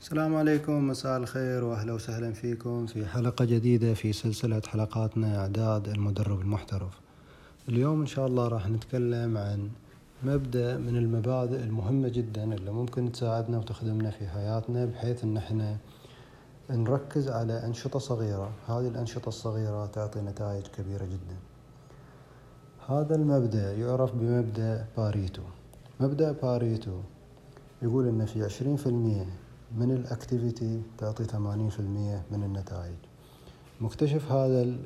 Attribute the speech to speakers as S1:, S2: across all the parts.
S1: السلام عليكم مساء الخير وأهلا وسهلا فيكم في حلقة جديدة في سلسلة حلقاتنا إعداد المدرب المحترف. اليوم إن شاء الله راح نتكلم عن مبدأ من المبادئ المهمة جدا اللي ممكن تساعدنا وتخدمنا في حياتنا بحيث إن إحنا نركز على أنشطة صغيرة، هذه الأنشطة الصغيرة تعطي نتائج كبيرة جدا. هذا المبدأ يعرف بمبدأ باريتو. مبدأ باريتو يقول إن في عشرين في المية من ال activity تعطي 80% من النتائج. مكتشف هذا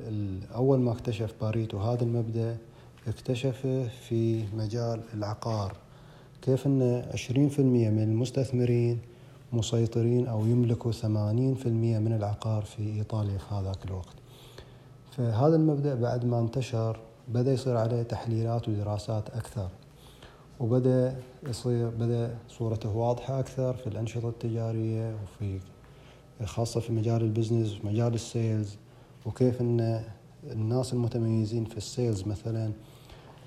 S1: أول ما اكتشف باريتو هذا المبدأ اكتشفه في مجال العقار كيف أن 20% من المستثمرين مسيطرين أو يملكوا 80% من العقار في إيطاليا في هذاك الوقت. فهذا المبدأ بعد ما انتشر بدأ يصير عليه تحليلات ودراسات أكثر. وبدأ يصير بدأ صورته واضحة أكثر في الأنشطة التجارية وفي خاصة في مجال ال business ومجال ال sales وكيف أن الناس المتميزين في ال sales مثلا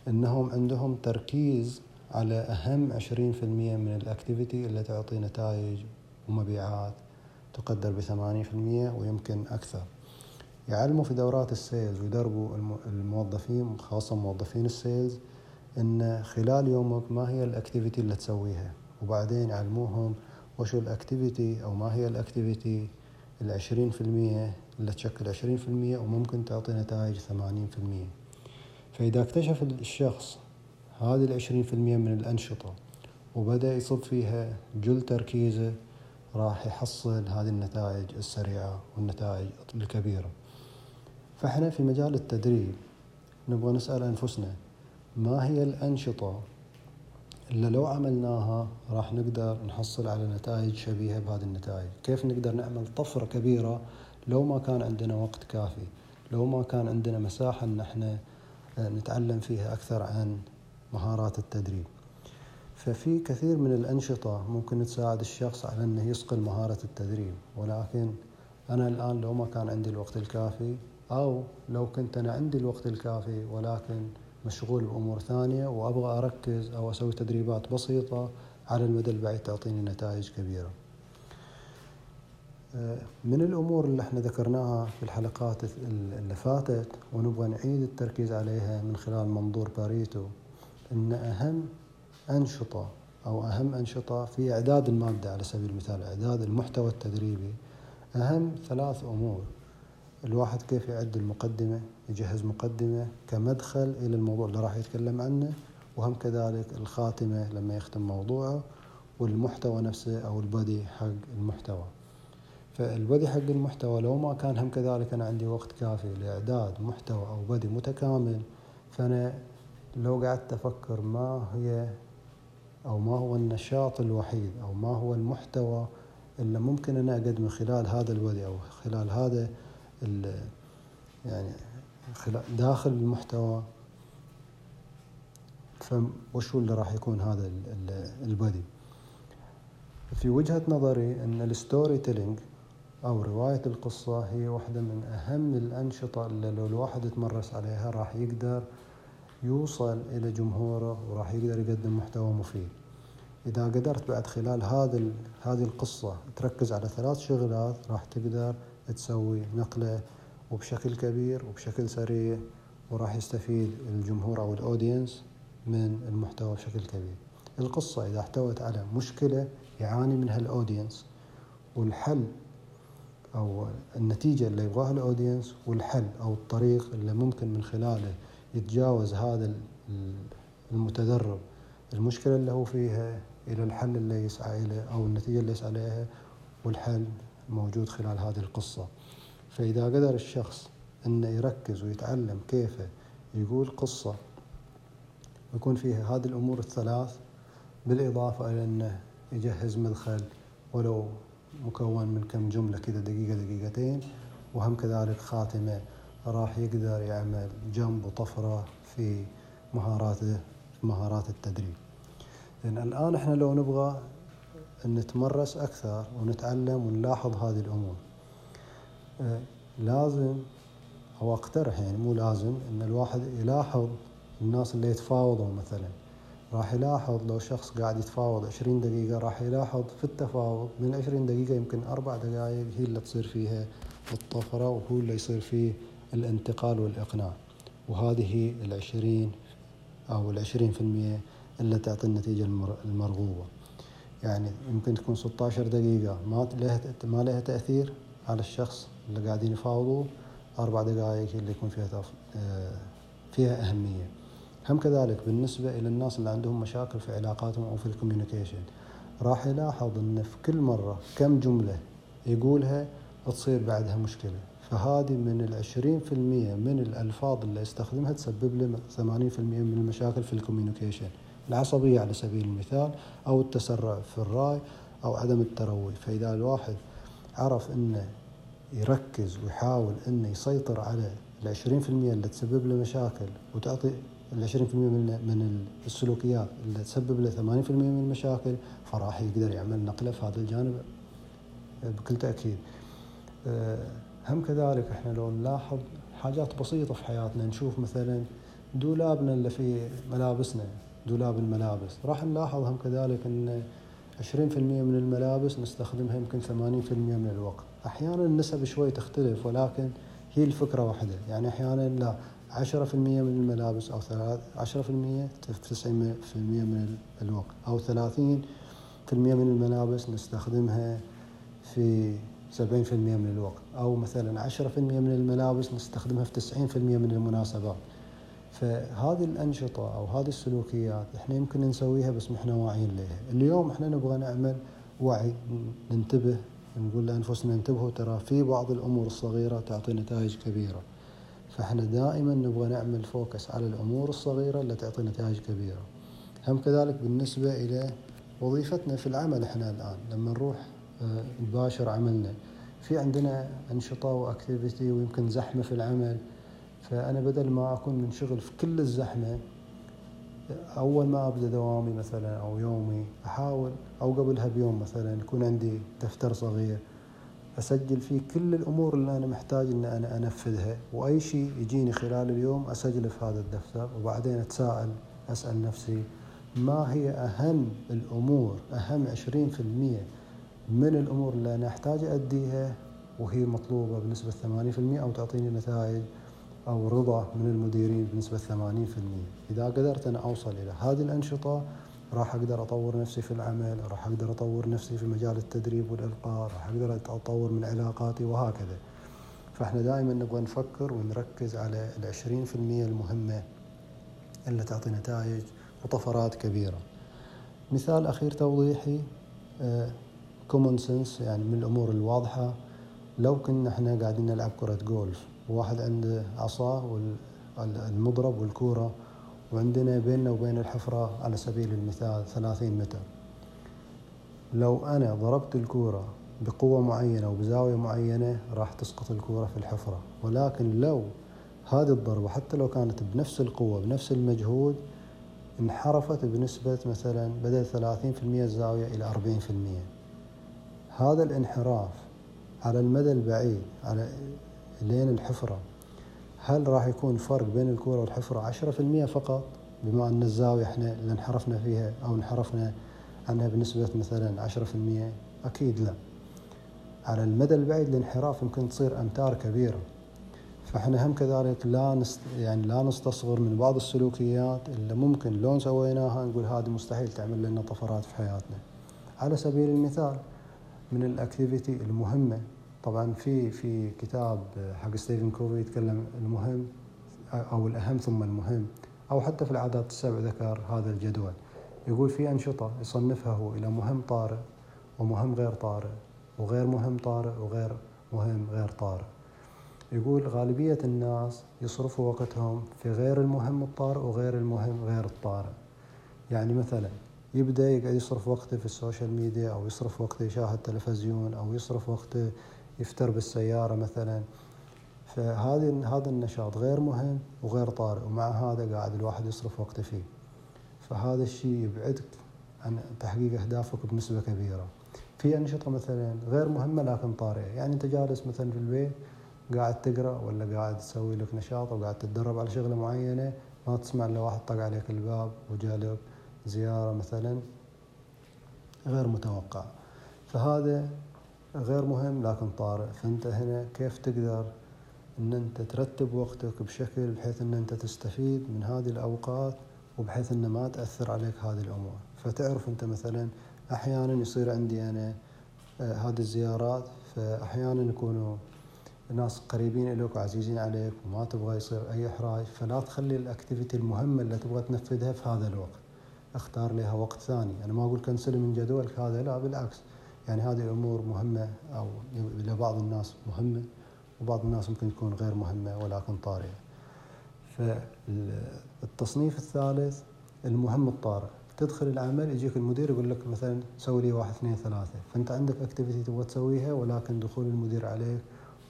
S1: أنهم عندهم تركيز على أهم عشرين في المية من ال activity اللي تعطي نتائج ومبيعات تقدر في المية ويمكن أكثر. يعلموا في دورات ال sales ويدربوا الموظفين خاصة موظفين ال sales إن خلال يومك ما هي ال activity اللي تسويها؟ وبعدين يعلموهم وشو ال activity أو ما هي ال activity العشرين في المية اللي تشكل عشرين في المية وممكن تعطي نتائج ثمانين في المية. فإذا اكتشف الشخص هذه العشرين في المية من الأنشطة وبدأ يصب فيها جل تركيزه راح يحصل هذه النتائج السريعة والنتائج الكبيرة. فإحنا في مجال التدريب نبغى نسأل أنفسنا ما هي الأنشطة اللي لو عملناها راح نقدر نحصل على نتائج شبيهة بهذه النتائج؟ كيف نقدر نعمل طفرة كبيرة لو ما كان عندنا وقت كافي لو ما كان عندنا مساحة إن إحنا آه، نتعلم فيها أكثر عن مهارات التدريب؟ ففي كثير من الأنشطة ممكن تساعد الشخص على أنه يصقل مهارة التدريب. ولكن أنا الآن لو ما كان عندي الوقت الكافي أو لو كنت أنا عندي الوقت الكافي ولكن مشغول بأمور ثانية وأبغى أركز أو أسوي تدريبات بسيطة على المدى البعيد تعطيني نتائج كبيرة. آه، من الأمور اللي إحنا ذكرناها في الحلقات اللي فاتت ونبغى نعيد التركيز عليها من خلال منظور باريتو أن أهم أنشطة أو أهم أنشطة في إعداد المادة على سبيل المثال إعداد المحتوى التدريبي أهم ثلاث أمور. الواحد كيف يعد المقدمة يجهز مقدمة كمدخل إلى الموضوع اللي راح يتكلم عنه وهم كذلك الخاتمة لما يختم موضوعه والمحتوى نفسه أو البدي حق المحتوى. فالبدي حق المحتوى لو ما كان هم كذلك أنا عندي وقت كافي لإعداد محتوى أو بدي متكامل فأنا لو قعدت أفكر ما هي أو ما هو النشاط الوحيد أو ما هو المحتوى اللي ممكن أنا أقدمه خلال هذا ال body أو خلال هذا يعني داخل المحتوى. فوشو اللي راح يكون هذا ال body في وجهة نظري أن ال storytelling أو رواية القصة هي واحدة من أهم الأنشطة اللي لو الواحد يتمرس عليها راح يقدر يوصل إلى جمهوره وراح يقدر يقدم محتوى مفيد. إذا قدرت بعد خلال هذا هذه القصة تركز على ثلاث شغلات راح تقدر تسوي نقلة وبشكل كبير وبشكل سريع وراح يستفيد الجمهور أو الأودينس من المحتوى بشكل كبير. القصة إذا احتوت على مشكلة يعاني منها الأودينس والحل أو النتيجة اللي يبغاها الأودينس والحل أو الطريق اللي ممكن من خلاله يتجاوز هذا المتدرب. المشكلة اللي هو فيها إلى الحل اللي يسعى إليه أو النتيجة اللي يسعى إليها والحل موجود خلال هذه القصة. فإذا قدر الشخص أنه يركز ويتعلم كيف يقول قصة ويكون فيها هذه الأمور الثلاث بالإضافة إلى أنه يجهز مدخل ولو مكون من كم جملة كذا دقيقة دقيقتين وهم كذلك خاتمة راح يقدر يعمل جنب وطفرة في مهاراته مهارات التدريب. لأن الآن إحنا لو نبغى نتمرس أكثر ونتعلم ونلاحظ هذه الأمور. آه، لازم أو أقترح يعني مو لازم إن الواحد يلاحظ الناس اللي يتفاوضوا مثلا. راح يلاحظ لو شخص قاعد يتفاوض 20 دقيقة راح يلاحظ في التفاوض من 20 دقيقة يمكن أربع دقائق هي اللي تصير فيها الطفرة وهو اللي يصير فيه الانتقال والإقناع. وهذه العشرين أو العشرين في المية اللي تعطي النتيجة المرغوبة. يعني يمكن تكون 16 دقيقة. ما لها ما لها تأثير على الشخص اللي قاعدين يفاوضوه أربع دقائق اللي يكون فيها آه، فيها أهمية. هم كذلك بالنسبة إلى الناس اللي عندهم مشاكل في علاقاتهم أو في الكوميونيكيشن راح يلاحظ أن في كل مرة كم جملة يقولها تصير بعدها مشكلة. فهذه من العشرين في المية من الألفاظ اللي يستخدمها تسبب له ثمانين في المية من المشاكل في ال communication. العصبية على سبيل المثال أو التسرع في الرأي أو عدم التروي فإذا الواحد عرف أنه يركز ويحاول أنه يسيطر على العشرين في المية اللي تسبب له مشاكل وتعطي العشرين في المية من, السلوكيات اللي تسبب له ثمانين في المية من المشاكل فراح يقدر يعمل نقلة في هذا الجانب بكل تأكيد. أه، هم كذلك إحنا لو نلاحظ حاجات بسيطة في حياتنا نشوف مثلا دولابنا اللي في ملابسنا. دولاب الملابس. راح نلاحظ هم كذلك إن 20% من الملابس نستخدمها يمكن 80% من الوقت. أحيانا النسب شوي تختلف ولكن هي الفكرة واحدة. يعني أحيانا لا 10% من الملابس أو 10% في 90% من الوقت. أو 30% من الملابس نستخدمها في 70% من الوقت. أو مثلا 10% من الملابس نستخدمها في 90% من المناسبات. فهذه الأنشطة أو هذه السلوكيات إحنا يمكن نسويها بس إحنا واعيين لها. اليوم إحنا نبغى نعمل وعي ننتبه نقول لأنفسنا انتبهوا ترى في بعض الأمور الصغيرة تعطي نتائج كبيرة. فإحنا دائما نبغى نعمل focus على الأمور الصغيرة اللي تعطي نتائج كبيرة. هم كذلك بالنسبة إلى وظيفتنا في العمل إحنا الآن. لما نروح نباشر عملنا في عندنا أنشطة و activity ويمكن زحمة في العمل. فأنا بدل ما أكون منشغل في كل الزحمة أول ما أبدأ دوامي مثلا أو يومي أحاول أو قبلها بيوم مثلا يكون عندي دفتر صغير أسجل فيه كل الأمور اللي أنا محتاج أن أنا أنفذها وأي شيء يجيني خلال اليوم أسجله في هذا الدفتر وبعدين أتساءل أسأل نفسي ما هي أهم الأمور أهم عشرين في المية من الأمور اللي أنا أحتاج أديها وهي مطلوبة بنسبة 80% أو تعطيني نتائج أو رضا من المديرين بنسبة 80% إذا قدرت أنا أوصل إلى هذه الأنشطة راح أقدر أطور نفسي في العمل راح أقدر أطور نفسي في مجال التدريب والإلقاء راح أقدر أطور من علاقاتي وهكذا. فإحنا دائما نبغى نفكر ونركز على العشرين في المية المهمة اللي تعطي نتائج وطفرات كبيرة. مثال أخير توضيحي آه، common sense يعني من الأمور الواضحة. لو كنا إحنا قاعدين نلعب كرة جولف وواحد عنده عصا والمضرب والكورة وعندنا بيننا وبين الحفرة على سبيل المثال 30 متر. لو أنا ضربت الكورة بقوة معينة وبزاوية معينة راح تسقط الكورة في الحفرة. ولكن لو هذه الضربة حتى لو كانت بنفس القوة بنفس المجهود انحرفت بنسبة مثلا بدل 30% الزاوية إلى 40% هذا الانحراف على المدى البعيد على لين الحفرة. هل راح يكون فرق بين الكورة والحفرة عشرة في المية فقط؟ بما أن الزاوية إحنا اللي انحرفنا فيها أو انحرفنا عنها بنسبة مثلا عشرة في المية أكيد لا. على المدى البعيد الانحراف يمكن تصير أمتار كبيرة. فإحنا هم كذلك لا نست يعني لا نستصغر من بعض السلوكيات اللي ممكن لو سويناها نقول هذه مستحيل تعمل لنا طفرات في حياتنا. على سبيل المثال من ال activity المهمة طبعا في في كتاب حق ستيفن كوفي يتكلم المهم أو الأهم ثم المهم أو حتى في العادات السبع ذكر هذا الجدول. يقول في أنشطة يصنفها هو إلى مهم طارئ ومهم غير طارئ وغير مهم طارئ وغير مهم غير طارئ. يقول غالبية الناس يصرفوا وقتهم في غير المهم الطارئ وغير المهم غير الطارئ. يعني مثلا يبدأ يقعد يصرف وقته في ال social media أو يصرف وقته يشاهد تلفزيون أو يصرف وقته يفتر بالسيارة مثلا. فهذه هذا النشاط غير مهم وغير طارئ ومع هذا قاعد الواحد يصرف وقته فيه. فهذا الشيء يبعدك عن تحقيق أهدافك بنسبة كبيرة. في أنشطة مثلا غير مهمة لكن طارئة. يعني أنت جالس مثلا في البيت قاعد تقرأ ولا قاعد تسوي لك نشاط أو قاعد تتدرب على شغلة معينة ما تسمع إلا واحد طق عليك الباب وجالك زيارة مثلا غير متوقع. فهذا غير مهم لكن طارئ فأنت هنا كيف تقدر إن أنت ترتب وقتك بشكل بحيث إن أنت تستفيد من هذه الأوقات وبحيث إن ما تأثر عليك هذه الأمور؟ فتعرف أنت مثلا أحيانا يصير عندي أنا آه، هذه الزيارات فاحيانا يكونوا ناس قريبين لك وعزيزين عليك وما تبغى يصير أي احراج فلا تخلي ال activity المهمة اللي تبغى تنفذها في هذا الوقت. اختار لها وقت ثاني. أنا ما أقول cancel من جدولك هذا لا بالعكس. يعني هذه الأمور مهمة أو لبعض الناس مهمة وبعض الناس ممكن تكون غير مهمة ولكن طارئة. فالتصنيف الثالث المهم الطارئ. تدخل العمل يجيك المدير يقول لك مثلا سوي لي واحد اثنين ثلاثة. فأنت عندك activity تبغى تسويها ولكن دخول المدير عليك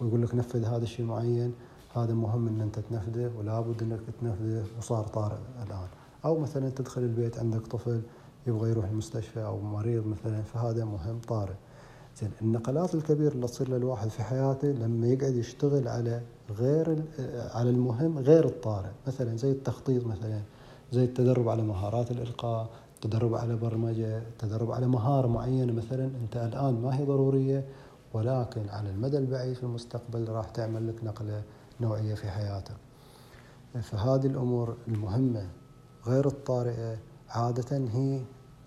S1: ويقول لك نفذ هذا الشيء معين هذا مهم إن أنت تنفذه ولا بد إنك تنفذه وصار طارئ الآن. أو مثلا تدخل البيت عندك طفل يبغى يروح المستشفى أو مريض مثلا فهذا مهم طارئ. زين النقلات الكبيرة اللي تصير للواحد في حياته لما يقعد يشتغل على غير على المهم غير الطارئ. مثلا زي التخطيط مثلا زي التدرب على مهارات الإلقاء التدرب على برمجة التدرب على مهارة معينة مثلا أنت الآن ما هي ضرورية ولكن على المدى البعيد في المستقبل راح تعمل لك نقلة نوعية في حياتك. فهذه الأمور المهمة. غير الطارئة عادة هي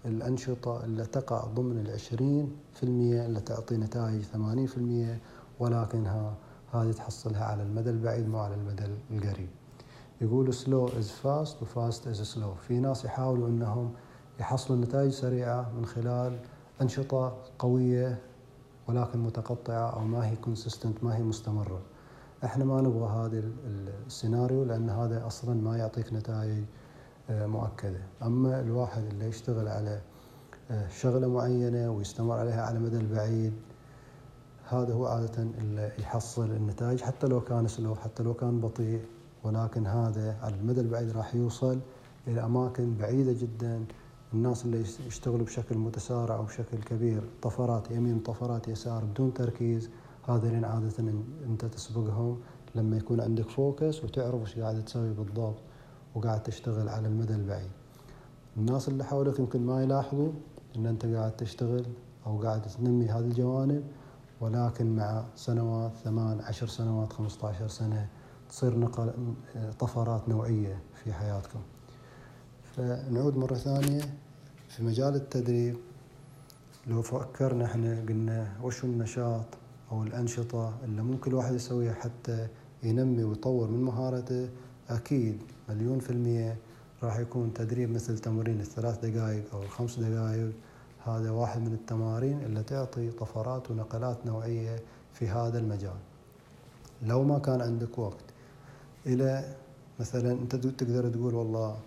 S1: الأنشطة اللي تقع ضمن العشرين في المية اللي تعطي نتائج ثمانين في المية ولكنها هذه تحصلها على المدى البعيد مو على المدى القريب. يقول slow is fast و fast is slow. في ناس يحاولوا أنهم يحصلوا نتائج سريعة من خلال أنشطة قوية ولكن متقطعة أو ما هي consistent ما هي مستمرة. إحنا ما نبغى هذا السيناريو لأن هذا أصلا ما يعطيك نتائج مؤكدة. أما الواحد اللي يشتغل على آه، شغلة معينة ويستمر عليها على المدى البعيد هذا هو عادة اللي يحصل النتائج حتى لو كان سلو حتى لو كان بطيء ولكن هذا على المدى البعيد راح يوصل إلى أماكن بعيدة جدا. الناس اللي يشتغلوا بشكل متسارع وبشكل كبير طفرات يمين طفرات يسار بدون تركيز هذين عادة أنت تسبقهم لما يكون عندك فوكس وتعرف وش قاعد تسوي بالضبط. وقاعد تشتغل على المدى البعيد. الناس اللي حولك يمكن ما يلاحظوا إن أنت قاعد تشتغل أو قاعد تنمي هذه الجوانب ولكن مع سنوات ثمان عشر سنوات خمسة عشر سنة تصير نقل طفرات نوعية في حياتكم. فنعود مرة ثانية في مجال التدريب. لو فكرنا إحنا قلنا وش النشاط أو الأنشطة اللي ممكن الواحد يسويها حتى ينمي ويطور من مهارته أكيد مليون في المية راح يكون تدريب مثل تمرين الثلاث دقائق أو الخمس دقائق هذا واحد من التمارين اللي تعطي طفرات ونقلات نوعية في هذا المجال. لو ما كان عندك وقت إلى مثلا أنت تقدر تقول والله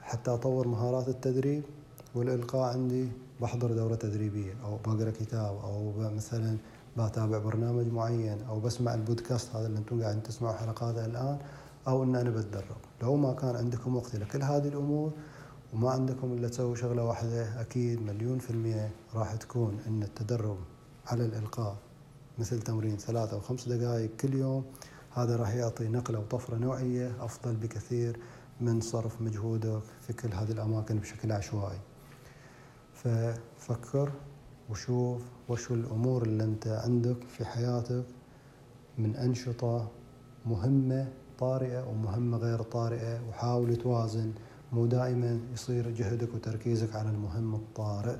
S1: حتى أطور مهارات التدريب والإلقاء عندي بحضر دورة تدريبية أو بقرأ كتاب أو مثلا بتابع برنامج معين أو بسمع البودكاست هذا اللي أنتم قاعدين تسمعوا حلقاته الآن. أو إن أنا بتدرب. لو ما كان عندكم وقت لكل هذه الأمور وما عندكم إلا تسوي شغلة واحدة أكيد مليون في المية راح تكون إن التدرب على الإلقاء مثل تمرين ثلاثة أو خمس دقائق كل يوم. هذا راح يعطي نقلة وطفرة نوعية أفضل بكثير من صرف مجهودك في كل هذه الأماكن بشكل عشوائي. ففكر وشوف وشو الأمور اللي أنت عندك في حياتك من أنشطة مهمة طارئة ومهمة غير طارئة وحاول توازن. مو دائما يصير جهدك وتركيزك على المهم الطارئ.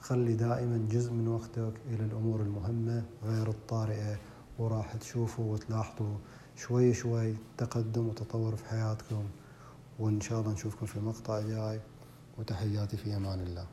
S1: خلي دائما جزء من وقتك إلى الأمور المهمة غير الطارئة وراح تشوفوا وتلاحظوا شوي شوي تقدم وتطور في حياتكم. وإن شاء الله نشوفكم في مقطع جاي وتحياتي في أمان الله.